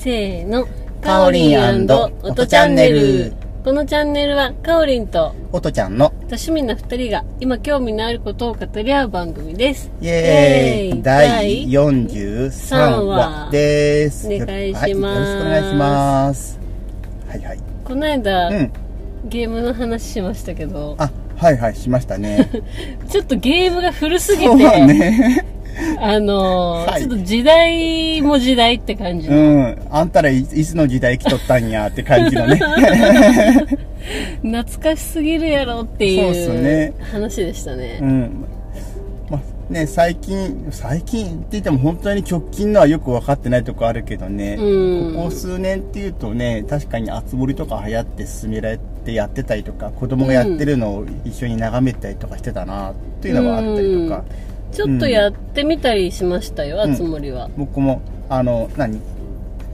せーの。かおりんおとチャンネル。このチャンネルは、かおりんとおとちゃんの多趣味な二人が今興味のあることを語り合う番組です。イエーイイ第43話です。お願いしますはい、よろしくお願いします。はいはい。この間、うん。ゲームの話しましたけど、あ、はいはい、しましたね。ちょっとゲームが古すぎて、ね。あのーはいちょっと時代も時代って感じうの、ん。あんたらいいつの時代来とったんやって感じのね。懐かしすぎるやろっていそうねう話でしたね。うん。まあ、ね、最近、最近って言っても本当に直近のはよく分かってないとこあるけどね。うんここ数年っていうとね、確かに熱盛とか流行って進められてやってたりとか、子供がやってるのを一緒に眺めたりとかしてたな、っていうのがあったりとか。ちょっとやってみたりしましたよ、あつ森は。僕も、あの、何？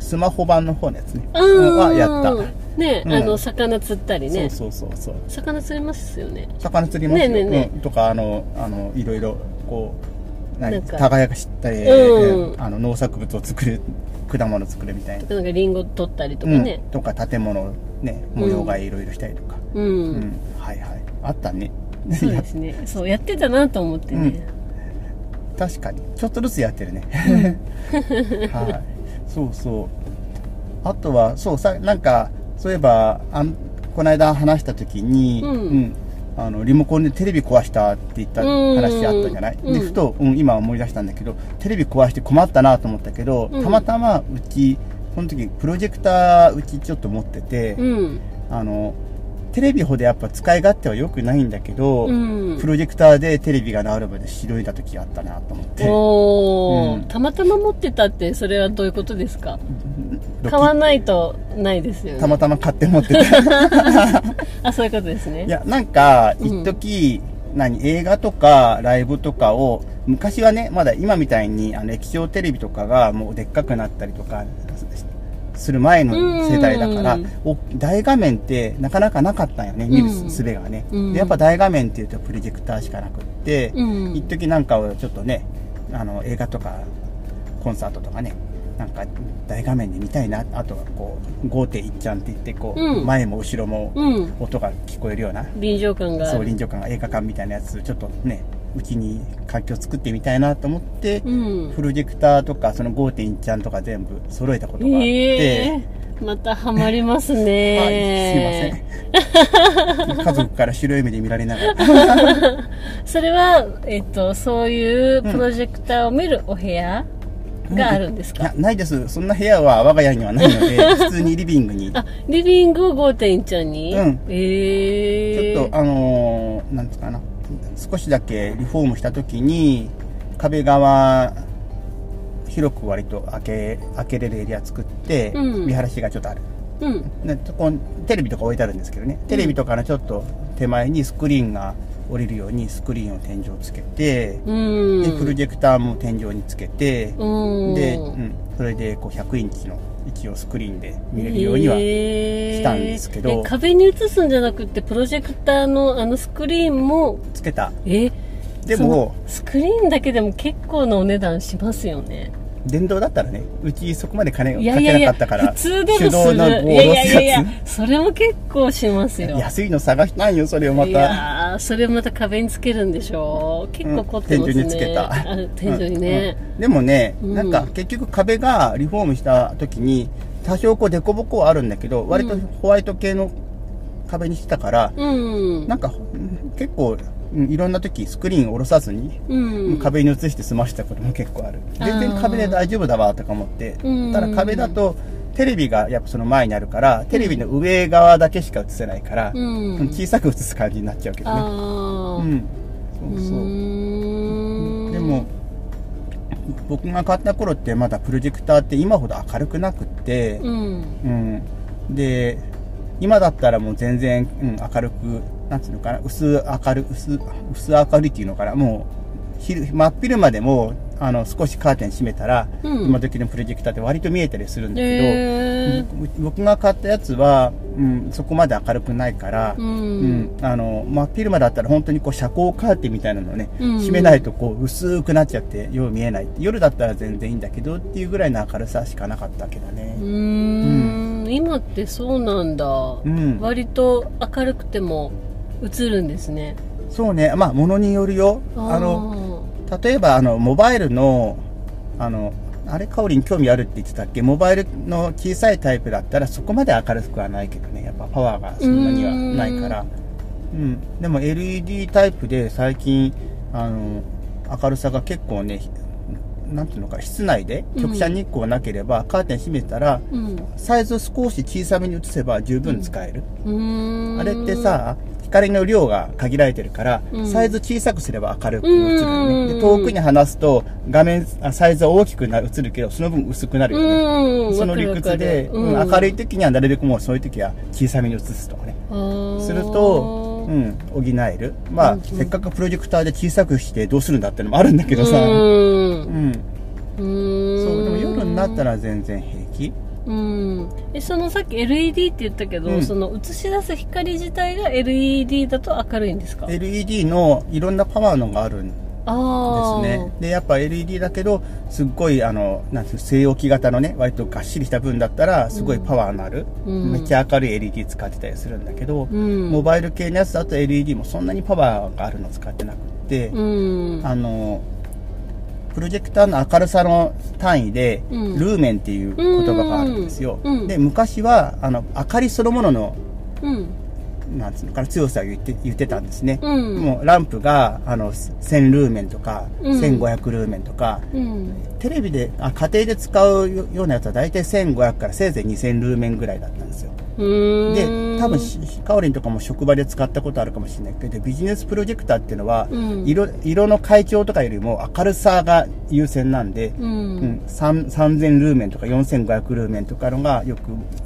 スマホ版の方のやつね。うんはやった。ね、うんあの、魚釣ったりね。そうそうそうそう。魚釣れますよね。魚釣りますよ。ねえねえねえうんとか、あの、あの、いろいろ、こう、何？なんか耕したり、うんあの、農作物を作る、果物を作るみたいな。なんかリンゴ取ったりとかうんね。とか、建物、ね、模様替えいろいろしたりとか。うん。うん。はいはい。あったね。そうですね。そう、やってたなと思ってね。確かに。ちょっとずつやってるね。はい。そうそう。あとは、そうさ、なんか、そういえば、あんこの間話した時に、うんあの、リモコンでテレビ壊したって言った話あったじゃない、うんで、ふと、うん、今思い出したんだけど、テレビ壊して困ったなと思ったけど、うんたまたまうち、その時、プロジェクターうちちょっと持ってて、うん。あの、テレビほどやっぱ使い勝手は良くないんだけど、うんプロジェクターでテレビが治るまでしどいだ時があったなと思って。うんたまたま持ってたって、それはどういうことですか？買わないとないですよね。たまたま買って持ってた。あ、そういうことですね。いや、なんか、うん一時、何、映画とかライブとかを、昔はね、まだ今みたいに、あの、液晶テレビとかがもうでっかくなったりとか、する前の世代だから大画面ってなかなかなかったんよね、見るうん術がね。うんで、やっぱ大画面っていうとプロジェクターしかなくって、うん一時なんかはちょっとね、あの、映画とか、コンサートとかね、なんか大画面で見たいな、あとはこう、5.1ちゃんって言って、こう、うん前も後ろもうん。音が聞こえるような、臨場感が。そう臨場感が映画館みたいなやつちょっとねうちに環境作ってみたいなと思って、うん。プロジェクターとかその5.1ちゃんとか全部揃えたことがあって、え。ー、またハマりますね。はいすいません。家族から白い目で見られながら それは、えっと、そういうプロジェクターを見るお部屋があるんですか、ないです。そんな部屋は我が家にはないので 普通にリビングに。あ、リビングを5.1ちゃんに？うん。え。ー、ちょっとあのーなんつうかな少しだけリフォームした時に壁側広く割と開け開けれるエリア作って、うん見晴らしがちょっとあるうん。こテレビとか置いてあるんですけどねテレビとかのちょっと手前にスクリーンが降りるようにスクリーンを天井つけて、うん。でプロジェクターも天井につけて、うん。で、うん、それでこう100インチの一応スクリーンで見れるようには、したんですけど。えーえ壁に映すんじゃなくて、プロジェクターのあのスクリーンも、つけた。えでもスクリーンだけでも結構なお値段しますよね。電動だったらねうちそこまで金をかいやいやいや、けなかったから普通でもす手動のる。棒いやいやいやそれも結構しますつよ。安いの探したんよそれをまいたやーそれまた壁につけるんでしょ結構凝ってますね。うん天井につけたあ天井にね。うんうんでもね、うんなんか結局壁がリフォームした時に多少こう凸凹はあるんだけど割とホワイト系の壁にしてたから、うん。なんかうん結構うんいろんな時スクリーンを下ろさずに、うん。壁に映して済ましたことも結構ある。全然壁で大丈夫だわとか思ってうん。ただ壁だとテレビがやっぱその前にあるからテレビの上側だけしか映せないから、うん。小さく映す感じになっちゃうけどね。うん。そうそう。でも僕が買った頃ってまだプロジェクターって今ほど明るくなくって、うん。うん。で今だったらもう全然、うん、明るくなんつうのかな薄明る薄薄明るいっていうのかなもう昼真っ昼間でもあの少しカーテン閉めたら、うん。今時のプロジェクターって割と見えたりするんだけど、僕僕が買ったやつは、うん、そこまで明るくないから、ううんんあの真っ昼間だったら本当にこう遮光カーテンみたいなのをね、うん。閉めないとこう薄くなっちゃってよう見えない。夜だったら全然いいんだけどっていうぐらいの明るさしかなかったわけだね。うーん。今ってそうなんだ、ん。割と明るくても映るんですね。そうね。まあものによるよ。あの例えばあのモバイルのあのあれかおりに興味あるって言ってたっけ？モバイルの小さいタイプだったらそこまで明るくはないけどね。やっぱパワーがそんなにはないから。うん。でも LED タイプで最近あの明るさが結構ねなんていうのか室内で直射日光なければ、カーテン閉めたらうん。サイズを少し小さめに移せば十分使える、うーん。あれってさ光の量が限られてるから、うん。サイズ小さくすれば明るく映るよね、うん。で遠くに離すと画面あサイズは大きくな映るけどその分薄くなるよね、うん。その理屈で、うん。明るい時にはなるべくもうそういう時は小さめに映すとかね。いすると、うん、補える。まあ、うん。せっかくプロジェクターで小さくしてどうするんだってのもあるんだけどさ、ううんん。うん。そうでも夜になったら全然平気うん。えそのさっき LED って言ったけど、うん。その映し出す光自体が LED だと明るいんですか？LED のいろんなパワーのがあるんですね。で、やっぱ LED だけど、すっごい、あの、なんていうの据え置き型のね、割とがっしりした分だったら、すごいパワーのある、うん。めっちゃ明るい LED 使ってたりするんだけど、うん。モバイル系のやつだと LED もそんなにパワーがあるの使ってなくって、うん。あの、プロジェクターの明るさの単位で、うん。ルーメンっていう言葉があるんですよ。うん。で、昔は、あの、明かりそのものの、うん。なんつうのかな、強さを言って、言ってたんですね。うん。もうランプが、あの、1000ルーメンとか、うん。1500ルーメンとか、うん。テレビで、あ、家庭で使うようなやつは大体1500からせいぜい2000ルーメンぐらいだったんですよ。で、多分し、カオリンとかも職場で使ったことあるかもしれないけど、ビジネスプロジェクターっていうのは、うん。色、色の階調とかよりも明るさが優先なんで、ううんん、3 3000ルーメンとか4500ルーメンとかのがよく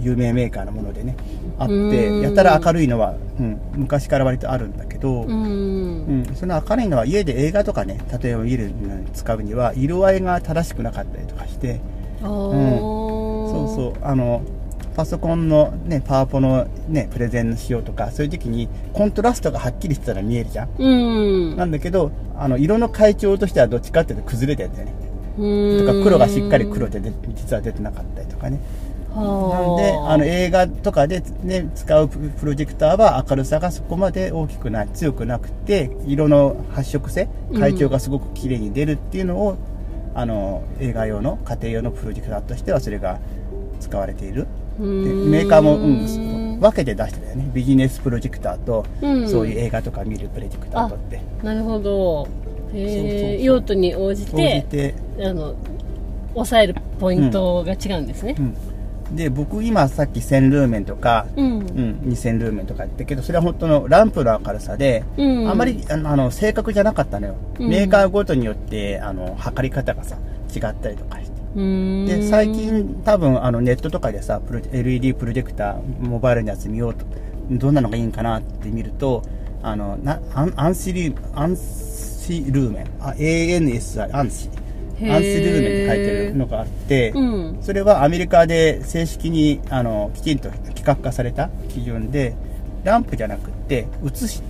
有名メーカーのものでね、あっうん。て、やたら明るいのは、うん、昔から割とあるんだけど、うん。うん、その明るいのは家で映画とかね、例えば見るのに使うには、色合いが正しくなかったりとかして、あー。そうそう、あの、パソコンのね、パワポのね、プレゼンしようとか、そういう時にコントラストがはっきりしてたら見えるじゃん。うんなんだけど、あの、色の階調としてはどっちかっていうと崩れてるんだよね。うんとか、黒がしっかり黒でで実は出てなかったりとかね。なんで、あの、映画とかでね、使うププロジェクターは明るさがそこまで大きくない、強くなくて、色の発色性、階調がすごく綺麗に出るっていうのを、あの、映画用の、家庭用のプロジェクターとしてはそれが使われている。でうん。メーカーも、うん、分けて出してたよね。ビジネスプロジェクターと、うん。そういう映画とか見るプロジェクターとって。なるほど。へえ用途に応じてて、あの抑えるポイントが違うんですね。うん。で、僕今さっき1000ルーメンとか、うん。うん、2000ルーメンとか言ったけど、それは本当のランプの明るさで、うん。あまりあの正確じゃなかったのよ、うん。メーカーごとによってあの測り方がさ違ったりとかしてで最近多分あのネットとかでさプロ LED プロジェクターモバイルのやつ見ようとどんなのがいいんかなって見るとあのなアンアンシリアンシルーメン。あ ANSI アンシ。アンシルーメンって書いてるのがあって、うん。それはアメリカで正式にあのきちんと規格化された基準でランプじゃなくって映し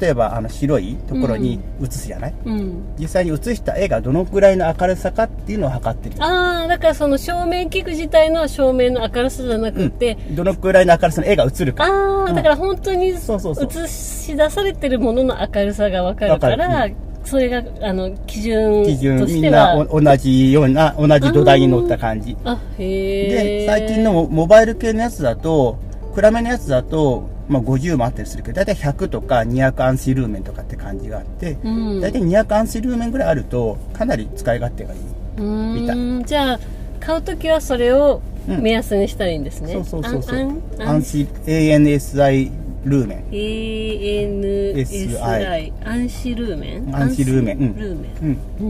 例えばあの白いところに映すじゃない、うん。実際に映した絵がどのくらいの明るさかっていうのを測ってるああだからその照明器具自体の照明の明るさじゃなくて、どのくらいの明るさの絵が映るか。ああだから本当に映し出されてるものの明るさが分かるからそれがあの基準基準とみんなしてはお同じような同じ土台に乗った感じ。あへえで最近のモモバイル系のやつだと暗めのやつだと、まあ、50もあったりするけど大体100とか200アンシルーメンとかって感じがあって、うん。大体200アンシルーメンぐらいあるとかなり使い勝手がいい、うーんじゃあ買うときはそれを目安にしたらいいんですね、そうそうそうそう。あんあんアンシ ANSI ルーメン。ANSI アンシルーメン？アンシルーメン。うん。ルーメン。う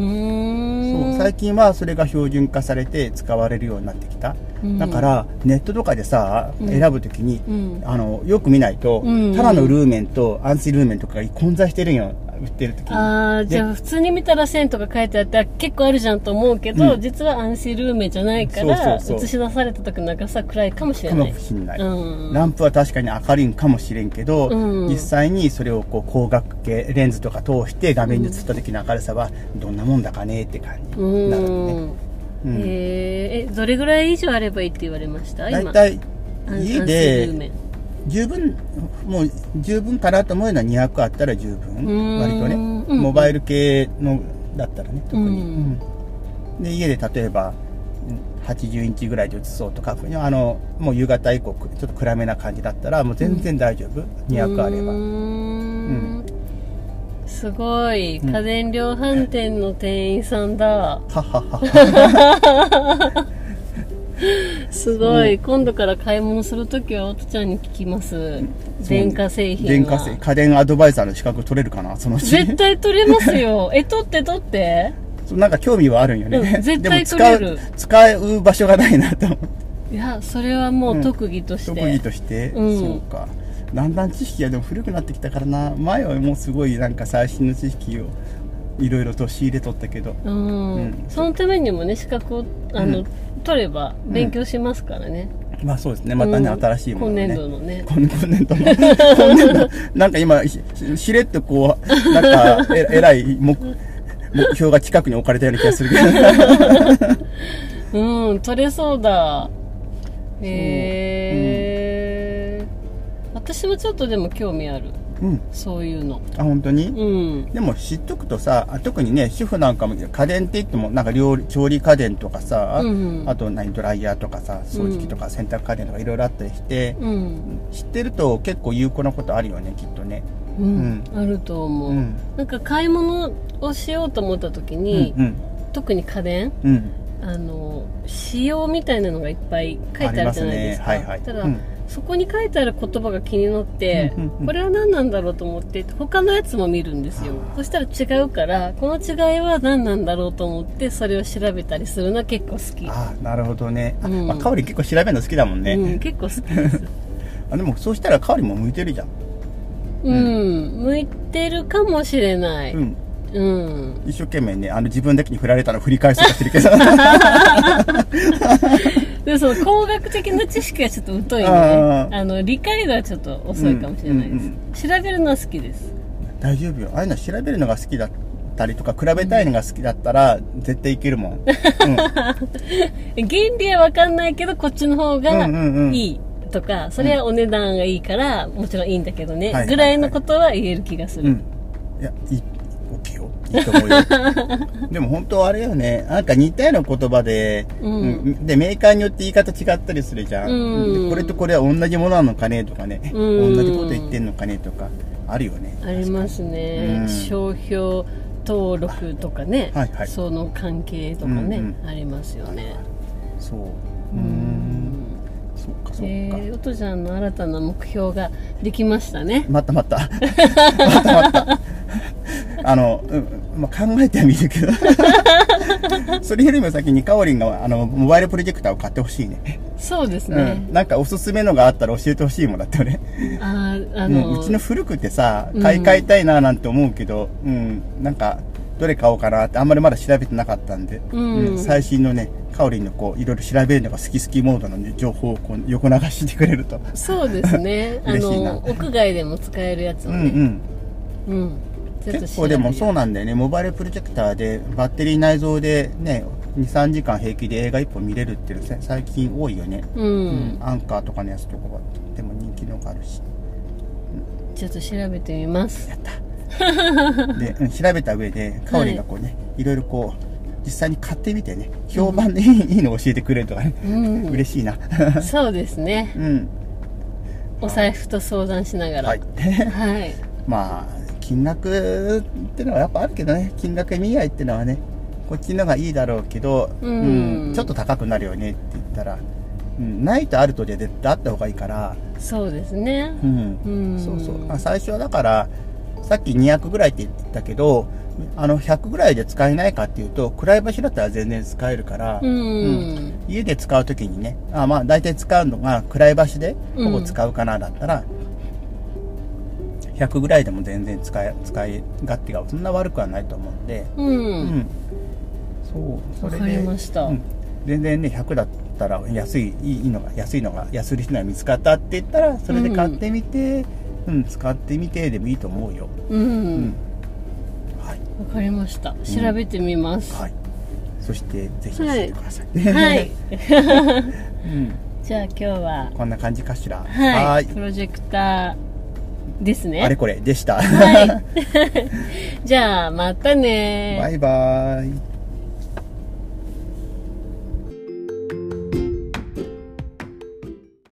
ん。そう。最近はそれが標準化されて使われるようになってきた、うん。だからネットとかでさ、うん。選ぶときに、うん。あのよく見ないと、うん。ただのルーメンとアンシルーメンとかが混在してるんよ売ってる時に。ああ、でじゃあ普通に見たら1000とか書いてあってあ結構あるじゃんと思うけど、うん。実はアンシルーメじゃないから映し出された時の長さ暗いかもしれかない。もしんない、うん。ランプは確かに明るいんかもしれんけど、うん。実際にそれをこう光学系レンズとか通して画面に映った時の明るさはどんなもんだかねって感じうんになるのね、うん。へええどれぐらい以上あればいいって言われました？今。大体家でメ十分もう十分かなと思うのは200あったら十ー分ん。割とね。うん。モバイル系のだったらね特に、うん。うん。で家で例えばうん80インチぐらいで映そうとかあのもう夕方以降ちょっと暗めな感じだったらもう全然大丈夫、200あれば。うーん。すごい。家電量販店の店員さんだ、はっはっは すごい、今度から買い物するときはおとちゃんに聞きます。電化製品は。電化製。家電アドバイザーの資格取れるかなそのうち。絶対取れますよ。え取って取って。そうなんか興味はあるんよね、うん絶対取れる。使う場所がないなと思って。いやそれはもう特技として、特技として、うん。そうか。だんだん知識がでも古くなってきたからな。前はもうすごいなんか最新の知識をいろいろと仕入れとったけど。うん、うん。そのためにもね資格をあの、うん取れば勉強しますからね、まあそうですね。またね、うん。新しいものをね。今年度のね。今今年度の。今年度。なんか今ししれっとこうなんかえ えらい目目標が近くに置かれたような気がするけど。うん取れそうだ。へえ、私もちょっとでも興味あるうん。そういうの。あ本当に、うん。でも知っとくとさあ特にね主婦なんかも家電って言ってもなんか料理調理家電とかさ、うんあと何ドライヤーとかさ掃除機とか洗濯家電とかいろいろあったりして、うん、知ってると結構有効なことあるよねきっとね。うん。あると思う、うん。なんか買い物をしようと思った時うんに、うん。特に家電うん。あの仕様みたいなのがいっぱい書いてあるじゃないですか。ね。はいはい。ただ、うんそこに書いてある言葉が気になって、うんうんうん。これは何なんだろうと思って他のやつも見るんですよ。そしたら違うからこの違いは何なんだろうと思ってそれを調べたりするのは結構好き、ああなるほどね、あうん。まあ、香り結構調べるの好きだもんね、うん、結構好きです。あでもそうしたら香りも向いてるじゃん。うん、向いてるかもしれない。うん。うん。一生懸命ねあの自分だけに振られたの振り返そうとしてるけど でもその工学的な知識はちょっと疎いのであの理解度はちょっと遅いかもしれないです、うんうん調べるのは好きです。大丈夫よ。ああいうの調べるのが好きだったりとか比べたいのが好きだったら絶対いけるもん、うん、原理は分かんないけどこっちの方がうんうんうん。いいとか、それはお値段がいいからもちろんいいんだけどね、はいはいはい。ぐらいのことは言える気がする、うん。いや、いい、OK よ。いいと思うよ。でも本当あれよね。なんか似たような言葉で、うんうんで、メーカーによって言い方違ったりするじゃん。うんでこれとこれは同じものなのかねとかね。うん同じこと言ってんのかねとか、あるよね。ありますね、うん商標登録とかね、はいはいその関係とかね、うんありますよねそう。うーん。そっかそっか。えー、おとちゃんの新たな目標ができましたねまたまた。またまた。あの、うんまあ、考えてはみるけど。それよりも先にカオリンが、あの、モバイルプロジェクターを買ってほしいね。そうですうねん。、なんかおすすめのがあったら教えてほしいもんだって俺。あーあうんの、うちの古くてさうん。買い替えたいななんて思うけど、うん。なんかどれ買おうかなってあんまりまだ調べてなかったんで、うん。最新のねカオリンのこういろいろ調べるのが好き好きモードの、ね、情報をこう横流してくれると。そうですね。あ 嬉しいな。の屋外でも使えるやつをうんうねん。うん、結構でもそううなんだよね。モバイルプロジェクターでバッテリー内蔵でね23時間平気で映画1本見れるっていう最近多いよね、う、うん。アンカーとかのやつとかはでも人気のがあるし。ちょっと調べてみます。で、うん調べた上で、カオリンがこうね、い、ろいろこう、実際に買ってみてね、評判でいい,、いいの教えてくれるとかね、うん。嬉しいな。そうですね。うん。お財布と相談しながら。はい。はい。まあ、金額ってのはやっぱあるけどね、金額見合いってのはね、こっちのがいいだろうけど、うん。ちょっと高くなるよねって言ったら、うん、ないとあるとで絶対あった方がいいから、そうですね。うん。うん。そうそう。まあ、最初はだから、さっき200ぐらいって言ってたけど、あの、100ぐらいで使えないかっていうと、暗い場所だったら全然使えるから、うん、うん。家で使うときにね、あまあ大体使うのが暗い場所でほぼ使うかなだったら、100ぐらいでも全然使い使い勝手がそんな悪くはないと思うんで、う。うん。ん、そうそれで。わかりました。うん、全然ね100だったら安いいいのが安いのが安売りしてのが見つかったって言ったらそれで買ってみて、うん。使ってみてでもいいと思うよ、う。うん。んはい。わかりました。調べてみます。はい。そしてぜひ教えてください、はい。うん、じゃあ今日は、こんな感じかしら。はい。ーい。プロジェクターですね。あれこれでした、はい。じゃあ、またねバイバイ